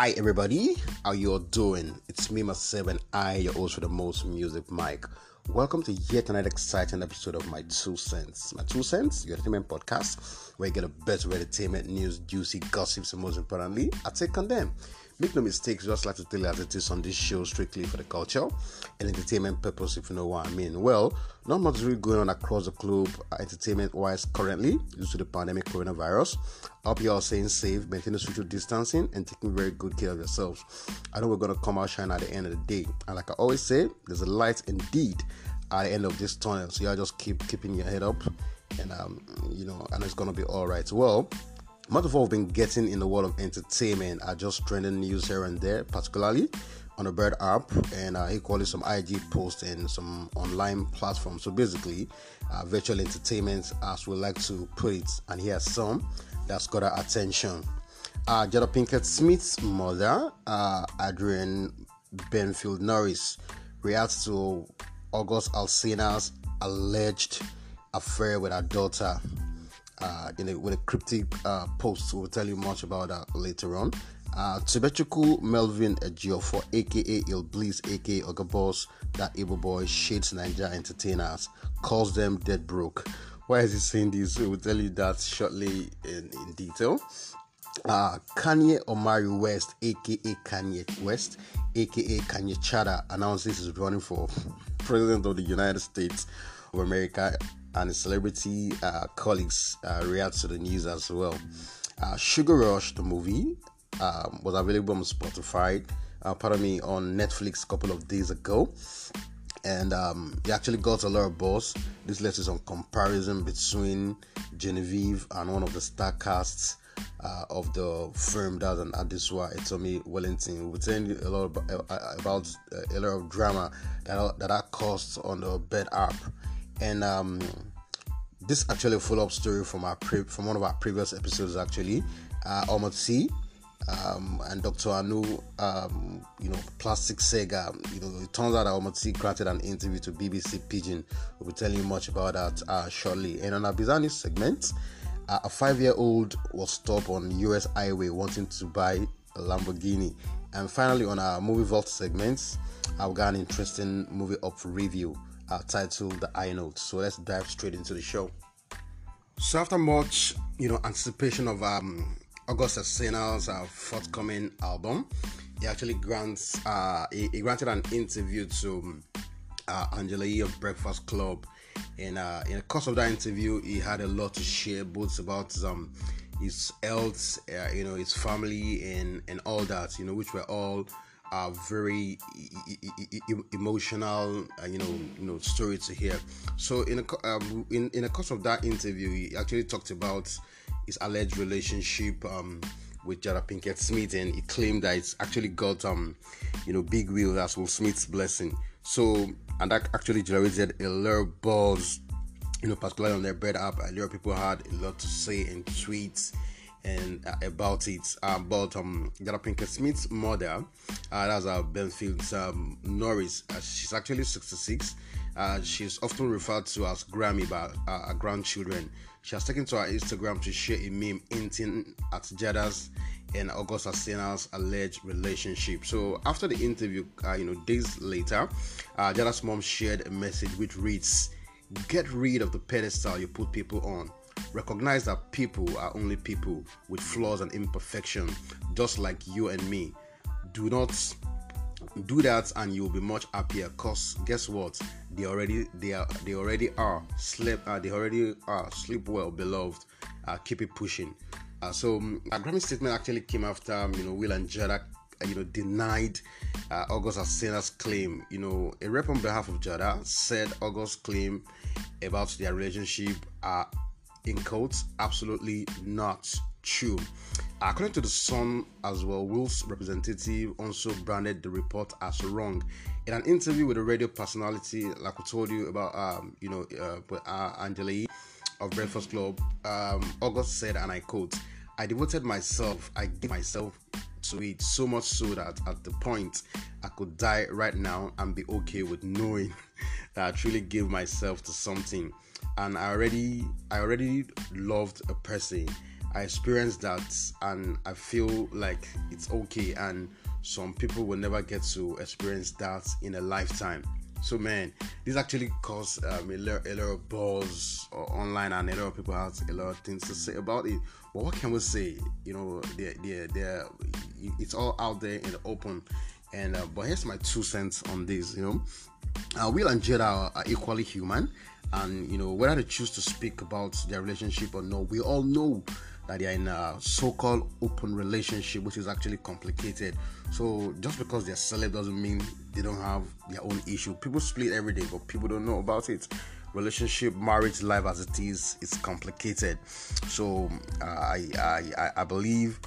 Hi everybody, how you all doing? It's me myself and I, your host for the most music, Mike. Welcome to yet another exciting episode of My Two Cents. My Two Cents, your entertainment podcast, where you get a best of entertainment news, juicy gossips, and most importantly, I take on them. Make no mistakes, just like to tell you as it is on this show, strictly for the culture and entertainment purpose, if you know what I mean. Well, not much really going on across the globe, uh, entertainment wise, currently, due to the pandemic coronavirus. Hope you all staying safe, maintaining social distancing, and taking very good care of yourselves. I know we're going to come out shine at the end of the day. And like I always say, there's a light indeed at the end of this tunnel. So y'all just keep keeping your head up, and um, you know, and it's gonna be all right. Well, much of what we've been getting in the world of entertainment are just trending news here and there, particularly on the Bird app and uh, equally some IG posts and some online platforms. So basically, uh, virtual entertainment, as we like to put it, and here's some that's got our attention. Uh, Jada Pinkett Smith's mother, uh, Adrienne Banfield Norris, reacts to August Alsina's alleged affair with her daughter uh, in a, with a cryptic uh, post. We'll tell you much about that later on. Uh, Tobechukwu Melvin Ejiofor, aka Illbliss, aka Ogabos, that evil boy, shades Niger entertainers, calls them dead broke. Why is he saying this? We'll tell you that shortly in, in detail. Uh, Kanye Omari West, aka Kanye West, aka Kanye Chada, announces he's running for president of the United States of America and celebrity uh, colleagues uh, react to the news as well. Uh, Sugar Rush, the movie, um, was available on Spotify, uh, pardon me, on Netflix a couple of days ago. And um, he actually got a lot of buzz. This led to some comparison between Genevieve and one of the star casts uh, of the firm that an Adesua Etomi Wellington. We're telling you a lot about, uh, about uh, a lot of drama that that are caused on the bed app and um, this actually a follow-up story from our pre- from one of our previous episodes actually uh, Omoti um, and Dr. Anu um, you know plastic Sega you know it turns out that Omoti granted an interview to BBC Pidgin. We'll be telling you much about that uh, shortly. And on our bizarre news segment uh, a five-year-old was stopped on US highway wanting to buy a Lamborghini. And finally on our movie vault segments I've got an interesting movie up review uh, titled The High Note. So let's dive straight into the show. So after much, you know, anticipation of um, August uh, forthcoming album, he actually grants uh, he, he granted an interview to uh, Angela Yee of Breakfast Club. And uh, in the course of that interview, he had a lot to share, both about um, his health, uh, you know, his family, and and all that, you know, which were all are very emotional, uh, you know, you know, story to hear. So in a um, in in the course of that interview, he actually talked about his alleged relationship um, with Jada Pinkett Smith, and he claimed that it's actually got um, you know, big wheel as Will Smith's blessing. So and that actually generated a lot of buzz, you know, particularly on their Bird app. A lot of people had a lot to say in tweets and uh, about it about um Pinkett Smith's mother uh, that's uh, Banfield um, Norris uh, she's actually 66 uh, she's often referred to as Grammy by uh, her grandchildren she has taken to her Instagram to share a meme hinting at Jada's and August Alsina's alleged relationship. So after the interview, uh, you know, days later, uh, Jada's mom shared a message which reads, "Get rid of the pedestal you put people on. Recognize that people are only people with flaws and imperfection, just like you and me. Do not do that and you'll be much happier cause guess what? They already they are they already are sleep uh, they already are sleep well beloved uh, keep it pushing. Uh, so um, a Grammy statement actually came after um, you know Will and Jada uh, you know denied uh, August Alsina's claim. You know a rep on behalf of Jada said August's claim about their relationship are in quotes, absolutely not true. According to the Sun as well, Will's representative also branded the report as wrong. In an interview with a radio personality, like we told you about, um, you know, uh, with uh, Angela of Breakfast Club, um, August said, and I quote, I devoted myself, I gave myself to it so much so that at the point I could die right now and be okay with knowing that I truly gave myself to something and I already I already loved a person I experienced that, and I feel like it's okay. And some people will never get to experience that in a lifetime. So man, this actually caused um, a, lot, a lot of buzz online, and a lot of people have a lot of things to say about it. But what can we say? You know, they're, they're, they're, it's all out there in the open. And uh, but here's my two cents on this. You know, uh, Will and Jada are, are equally human, and you know whether they choose to speak about their relationship or not, we all know that they are in a so-called open relationship, which is actually complicated. So just because they're celeb doesn't mean they don't have their own issue. People split every day, but people don't know about it. Relationship, marriage, life as it is, it's complicated. So uh, I, I I believe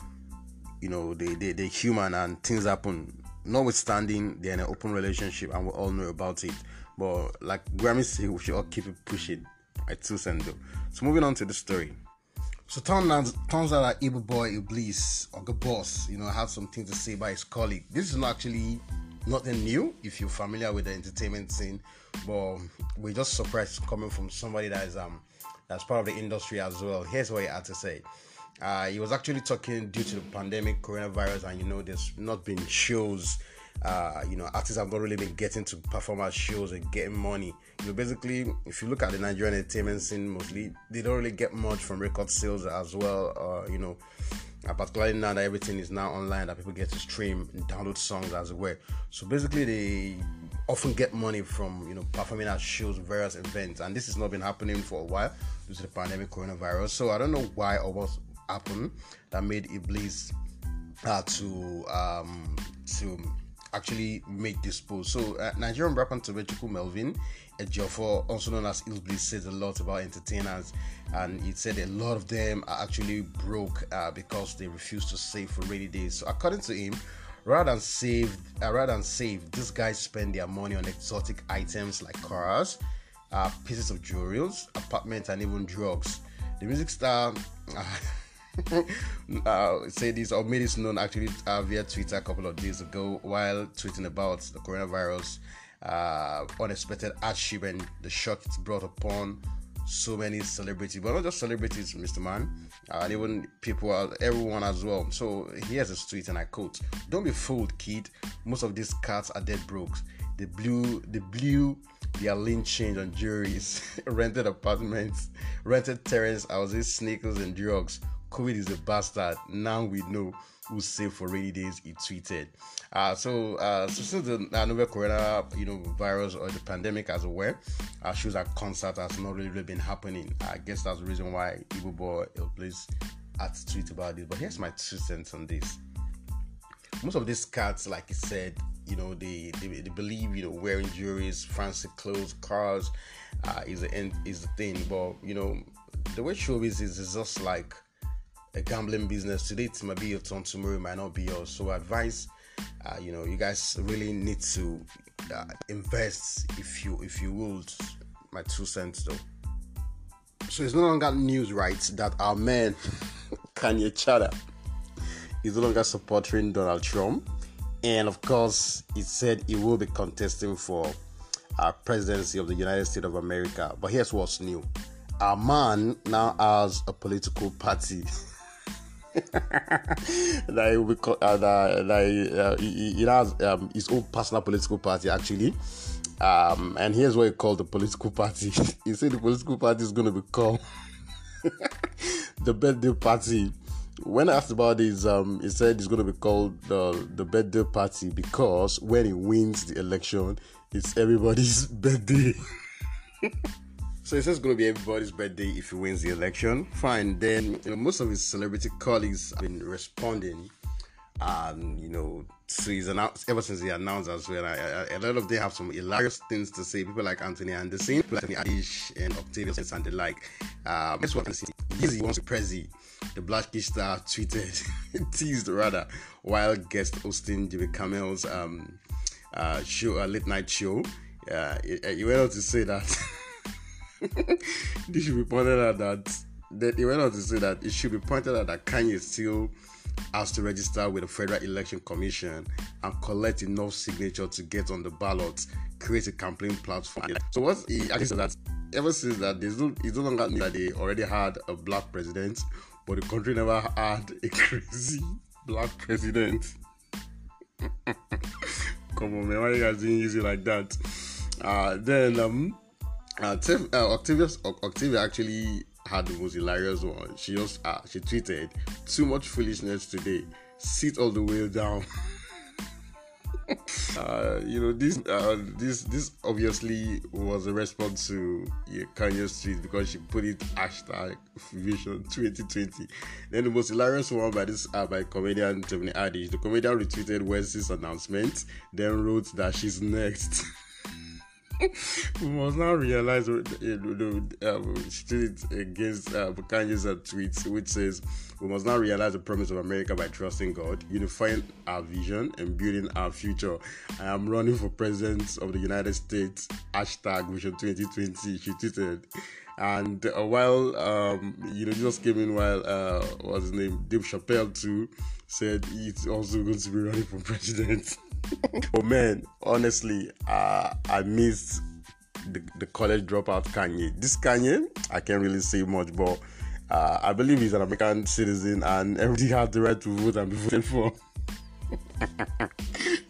you know they, they they're human and things happen. Notwithstanding, they're in an open relationship and we all know about it. But like Grammy said, we should all keep it pushing. I too cent though. So moving on to the story. So turns out, turns out that Evil Boy Illbliss or the boss, you know, had something to say by his colleague. This is not actually nothing new if you're familiar with the entertainment scene, but we're just surprised coming from somebody that is um that's part of the industry as well. Here's what he had to say. Uh, he was actually talking due to the pandemic, coronavirus, and you know, there's not been shows uh, you know, artists have not really been getting to perform at shows and getting money. You know, basically, if you look at the Nigerian entertainment scene, mostly they don't really get much from record sales as well. Uh, you know, uh, particularly now that everything is now online, that people get to stream and download songs as well. So basically, they often get money from you know performing at shows, various events, and this has not been happening for a while due to the pandemic, coronavirus. So I don't know why or what happened that made Illbliss uh, to um, to actually made this post. So, uh, Nigerian rapper Tobechukwu Melvin Ejiofor, also known as Illbliss, says a lot about entertainers, and he said a lot of them are actually broke uh, because they refuse to save for rainy days. So, according to him, rather than save, uh, rather than save, these guys spend their money on exotic items like cars, uh, pieces of jewelry, apartments, and even drugs. The music star. uh, say this or made this known actually uh, via Twitter a couple of days ago while tweeting about the coronavirus uh, unexpected hardship and the shock it's brought upon so many celebrities, but not just celebrities, Mr. Man, uh, even people, everyone as well. So here's a tweet, and I quote: "Don't be fooled, kid. Most of these cats are dead broke. The blue, they blew their lean change on juries, rented apartments, rented terrace houses, sneakers, and drugs. COVID is a bastard. Now we know who's safe for rainy days. He tweeted. Uh, so, uh, so since the uh, novel corona, you know, virus or the pandemic, as well, uh, shows at concert has not really, really been happening. I guess that's the reason why Evil Boy had to tweet about this. But here's my two cents on this. Most of these cats, like I said, you know, they, they, they believe you know wearing jewelries, fancy clothes, cars uh, is the end is the thing. But you know, the way showbiz is is just like a gambling business. Today it might be your turn, tomorrow it might not be yours. So advice, uh, you know, you guys really need to uh, invest if you if you would. My two cents though. So it's no longer news, right, that our man Kanye Chada is no longer supporting Donald Trump, and of course, he said he will be contesting for our presidency of the United States of America. But here's what's new: our man now has a political party. that will be, uh, that, that uh, he, he, has um, his own personal political party actually. Um, and here's what he called the political party. he said the political party is going to be called the birthday party. When I asked about this, um, he said it's going to be called the the birthday party because when he wins the election, it's everybody's birthday. So it's just going to be everybody's birthday if he wins the election. Fine. Then you know, most of his celebrity colleagues have been responding, and you know, to his announce ever since he announced as well. I, I, a lot of them have some hilarious things to say. People like Anthony Anderson, Anthony Adish, and Octavia and the like. Um, guess what? Dizzy wants Prezi, the Blackish star, tweeted, teased rather, while guest hosting Jimmy Kimmel's um, uh, show, a late night show. Uh, he, he went on to say that. this should be pointed out that that he went on to say that it should be pointed out that Kanye still has to register with the Federal Election Commission and collect enough signature to get on the ballot, create a campaign platform. So what he actually said that ever since that there's no it's no longer that they already had a black president but the country never had a crazy black president. Come on, man, why you guys easy like that? Uh, then um, uh, uh, Octavia, Octavia actually had the most hilarious one. She just uh, she tweeted, "Too much foolishness today. Sit all the way down." uh, you know this uh, this this obviously was a response to yeah, Kanye's tweet because she put it hashtag Vision 2020. Then the most hilarious one by this uh, by comedian Tiffany Haddish. The comedian retweeted Wednesday's announcement, then wrote that she's next. we must now realize uh, um, she did it against uh, Kanye's tweets, which says, We must now realize the promise of America by trusting God, unifying our vision, and building our future. I am running for president of the United States. Hashtag Vision 2020. She tweeted. And uh, while, um, you know, just came in while, uh, what's his name? Dave Chappelle, too, said he's also going to be running for president. oh man, honestly, uh, I missed the, the college dropout Kanye. This Kanye, I can't really say much, but uh, I believe he's an American citizen and everybody has the right to vote and be voted for.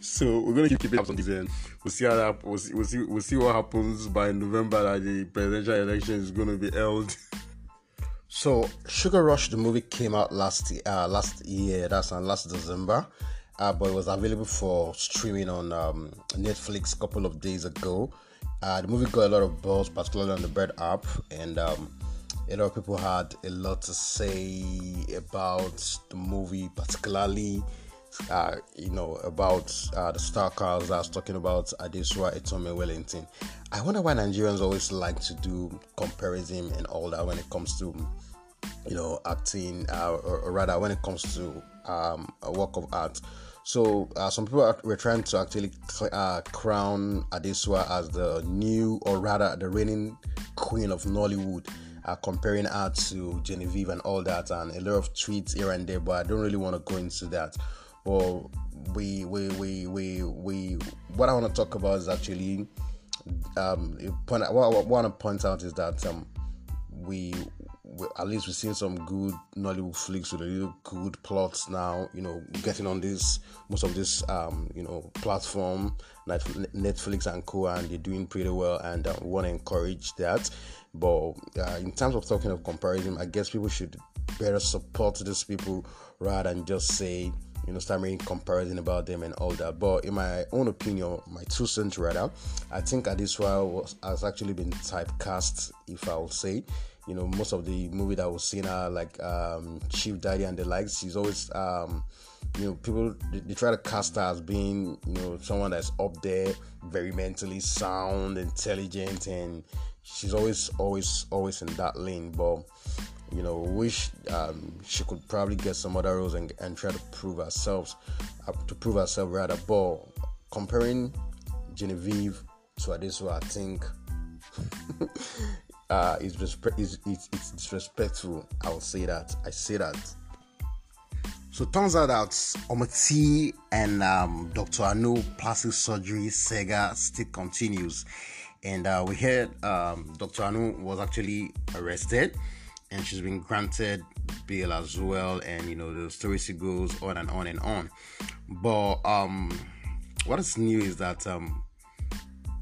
so we're gonna keep keeping up on this end. We'll see how that we'll see, we'll see we'll see what happens by November that the presidential election is gonna be held. So Sugar Rush the movie came out last uh, last year, that's on last December uh, but it was available for streaming on um, Netflix a couple of days ago. Uh, the movie got a lot of buzz, particularly on the Bird app, and um, a lot of people had a lot to say about the movie, particularly. Uh, you know about uh, the star cars I was talking about Adesua Etomi Wellington. I wonder why Nigerians always like to do comparison and all that when it comes to you know acting, uh, or, or, rather when it comes to um, a work of art. So uh, some people are, were trying to actually uh, crown Adesua as the new, or rather, the reigning queen of Nollywood. Uh, comparing her to Genevieve and all that, and a lot of tweets here and there, but I don't really want to go into that. Well, we, we, we, we, we, what I want to talk about is actually, um, point, what I want to point out is that um, we at least we've seen some good Nollywood flicks with a little good plots now. You know, getting on this most of this um, you know platform, Netflix and co, and they're doing pretty well, and uh, want to encourage that. But uh, in terms of talking of comparison, I guess people should better support these people rather than just say you know, start making comparison about them and all that. But in my own opinion, my two cents rather, I think Adesua was has actually been typecast, if I would say you know most of the movie that was seen are like um, Chief Daddy and the likes. She's always um, you know people they, they, try to cast her as being you know someone that's up there, very mentally sound, intelligent, and she's always always always in that lane. But you know wish um, she could probably get some other roles and, and try to prove herself uh, to prove herself rather. But comparing Genevieve to Adesua, I think uh, respe- is, is, is disrespectful. I will say that. I say that. So turns out that Omoti and um, Dr. Anu plastic surgery saga still continues. And uh, we heard um, Dr. Anu was actually arrested and she's been granted bail as well. And you know, the story goes on and on and on. But um, what is new is that um,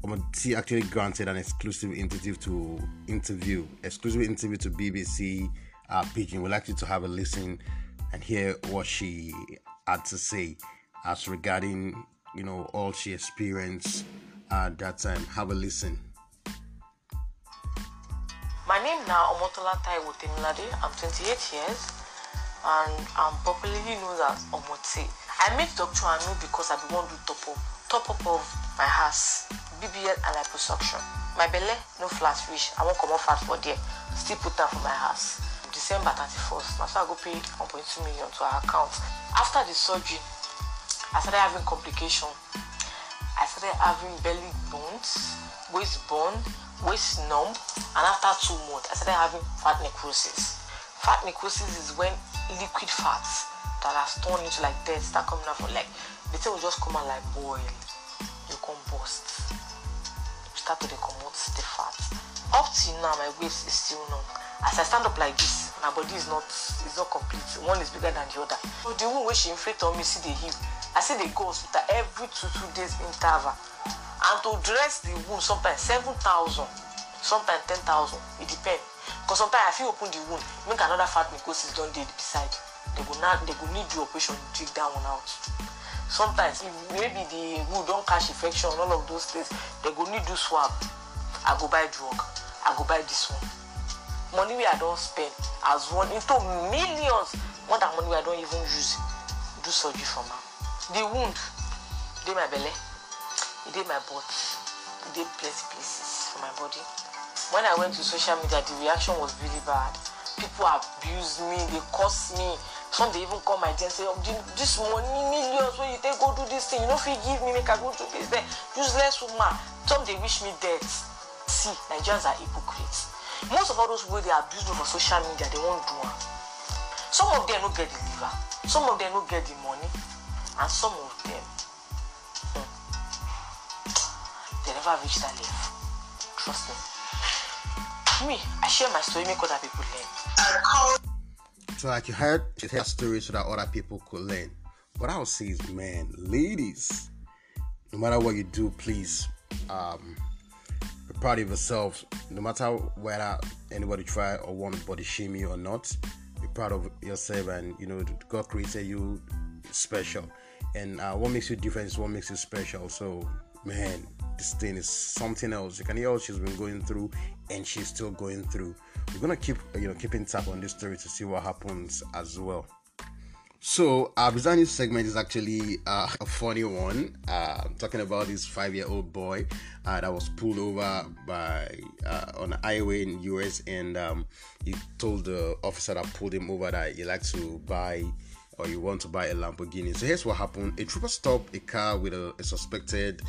Omoti actually granted an exclusive interview to interview, exclusive interview to BBC uh, Pidgin. We'd like you to have a listen and hear what she had to say as regarding, you know, all she experienced at that time. Have a listen. My name now Omotola Taiwo Temilade. I'm 28 years and I'm popularly known as Omoti. I met Dr. Anu because I want to top up, top up of my house. bbl and liposuction. My belle no flat reach i wan comot fat for there. Still put am for my house. December thirty-first. Na so i go pay one point two million to her account. After the surgery i started having complication. I started having belly bones waist bone waist numb and after two months i started having fat necrosis. Fat necrosis is when liquid fats that has turned into like dead start coming out from like the thing will just come out like boil burst start to dey the fat. Up till now my waist is still numb. As i stand up like this my body is not is not complete. One is bigger than the other. So the wound wey she inflict on me still dey heal. I still dey go hospital every two two days interval. And to dress the wound sometimes seven thousand sometimes ten thousand. E depend. Because sometimes i fit open the wound make another fat necrosis don dey beside. They go now they go need do operation to take that one out sometimes maybe the wound don catch infection all of those things they go need do swab. I go buy drug. I go buy this one. Money wey i don spend as one into millions more than money wey i don even use do surgery from am the wound dey my belle e dey my butt e dey plenty places for my body. When i went to social media the reaction was really bad. People abuse me they curse me some dey even come my DM say oh, this money millions wey you take go do this thing you no fit give me make i go do this then. Useless woman. Some dey wish me death. See nigerians are hypocrites. Most of all those wey dey abuse me for social media dey wan do am. Some of them no get the liver. Some of them no get the money. And some of them hmm, they never reach that level. Trust me. Me i share my story make other people learn. So, like you heard, she heard stories so that other people could learn. What I would say is, man, ladies, no matter what you do, please um, be proud of yourself. No matter whether anybody try or want to body shame you or not, be proud of yourself. And you know, God created you special, and uh, what makes you different is what makes you special. So, man, this thing is something else. You can hear what she's been going through, and she's still going through. We're gonna keep you know keeping tap on this story to see what happens as well. So our designing segment is actually uh, a funny one. Uh, I'm talking about this five-year-old boy uh, that was pulled over by uh, on a highway in US, and um, he told the officer that pulled him over that he likes to buy or you want to buy a Lamborghini. So here's what happened: a trooper stopped a car with a, a suspected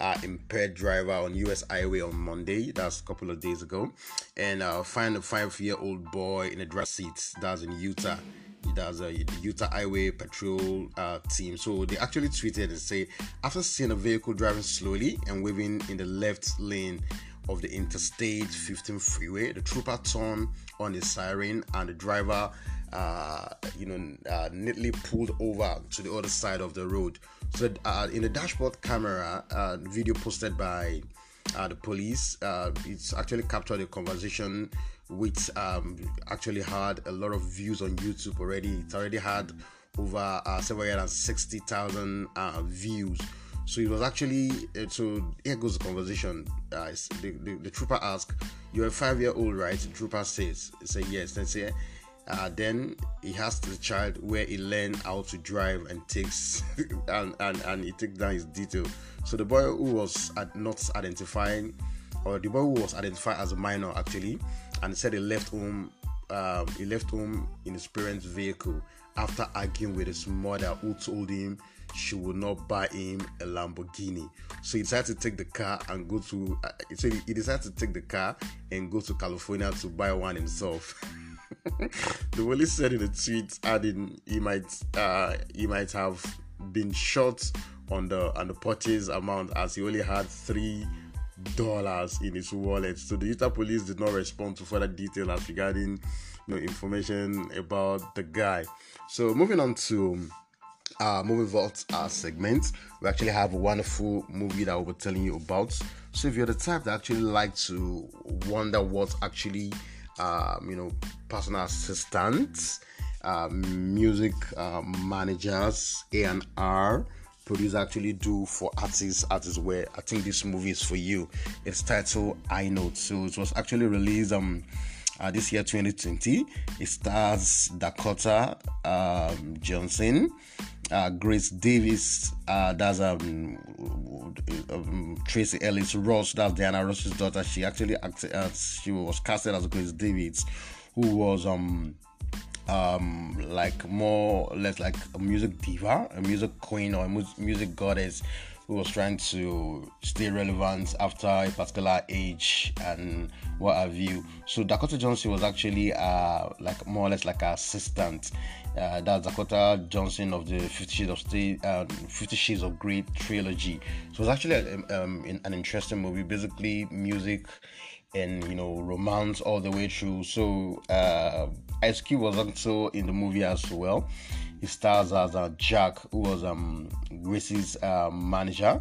uh, impaired driver on US Highway on Monday. That's a couple of days ago, and uh, find a five-year-old boy in a driver's seat. That's in Utah. That's a Utah Highway Patrol uh, team. So they actually tweeted and say, after seeing a vehicle driving slowly and waving in the left lane of the Interstate 15 freeway, the trooper turned on his siren and the driver uh, you know, uh, neatly pulled over to the other side of the road. So, uh, in the dashboard camera, uh, video posted by uh, the police, uh, it's actually captured a conversation which um, actually had a lot of views on YouTube already. It already had over uh, 760,000 uh, views. So it was actually uh, so here goes the conversation. Uh, the, the, the trooper asked, "You're a five-year-old, right?" The trooper says, "Say yes." Then say, uh, then he has the child where he learned how to drive and takes and, and and he takes down his detail. So the boy who was not identifying, or the boy who was identified as a minor actually, and said he left home. Um, he left home in his parents' vehicle after arguing with his mother, who told him she would not buy him a Lamborghini. So he decided to take the car and go to. Uh, so he decided to take the car and go to California to buy one himself. the police said in a tweet, adding he might uh, he might have been shot on the on the purchase amount as he only had three dollars in his wallet. So the Utah police did not respond to further detail as regarding you know information about the guy. So moving on to uh movie vault uh, segment we actually have a wonderful movie that we'll be telling you about so if you're the type that actually like to wonder what actually um, you know personal assistants uh, music uh, managers a and r. Produce actually do for artists artists where i think this movie is for you. It's titled High Note so it was actually released um uh, this year 2020 it stars dakota um, johnson uh, Grace Davis, uh, that's um, um, Tracee Ellis Ross, that's Diana Ross's daughter. She actually acted as she was casted as Grace Davis, who was um um like more or less like a music diva, a music queen or a mu- music goddess who was trying to stay relevant after a particular age and what have you. So Dakota Johnson was actually uh like more or less like an assistant. Uh, that's Dakota Johnson of the Fifty Shades of State, uh, Fifty Shades of Grey trilogy. So it was actually a, um, an interesting movie, basically music and you know romance all the way through. So uh, Ice Cube was also in the movie as well. He stars as uh, Jack, who was um, Grace's uh, manager,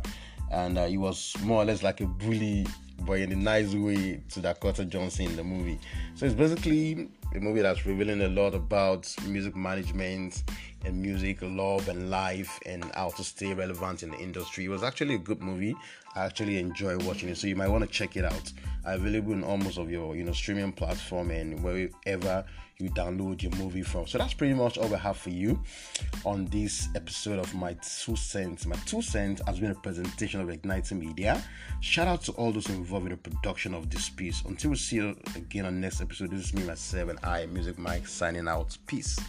and uh, he was more or less like a bully, but in a nice way to Dakota Johnson in the movie. So it's basically a movie that's revealing a lot about music management and music, love and life, and how to stay relevant in the industry. It was actually a good movie. I actually enjoy watching it, so you might want to check it out. Available in almost of your you know streaming platform and wherever you download your movie from. So that's pretty much all we have for you on this episode of my two cents. My two cents has been a presentation of Igniting Media. Shout out to all those involved in the production of this piece. Until we see you again on next episode, this is me myself and I, Music Mike, signing out. Peace.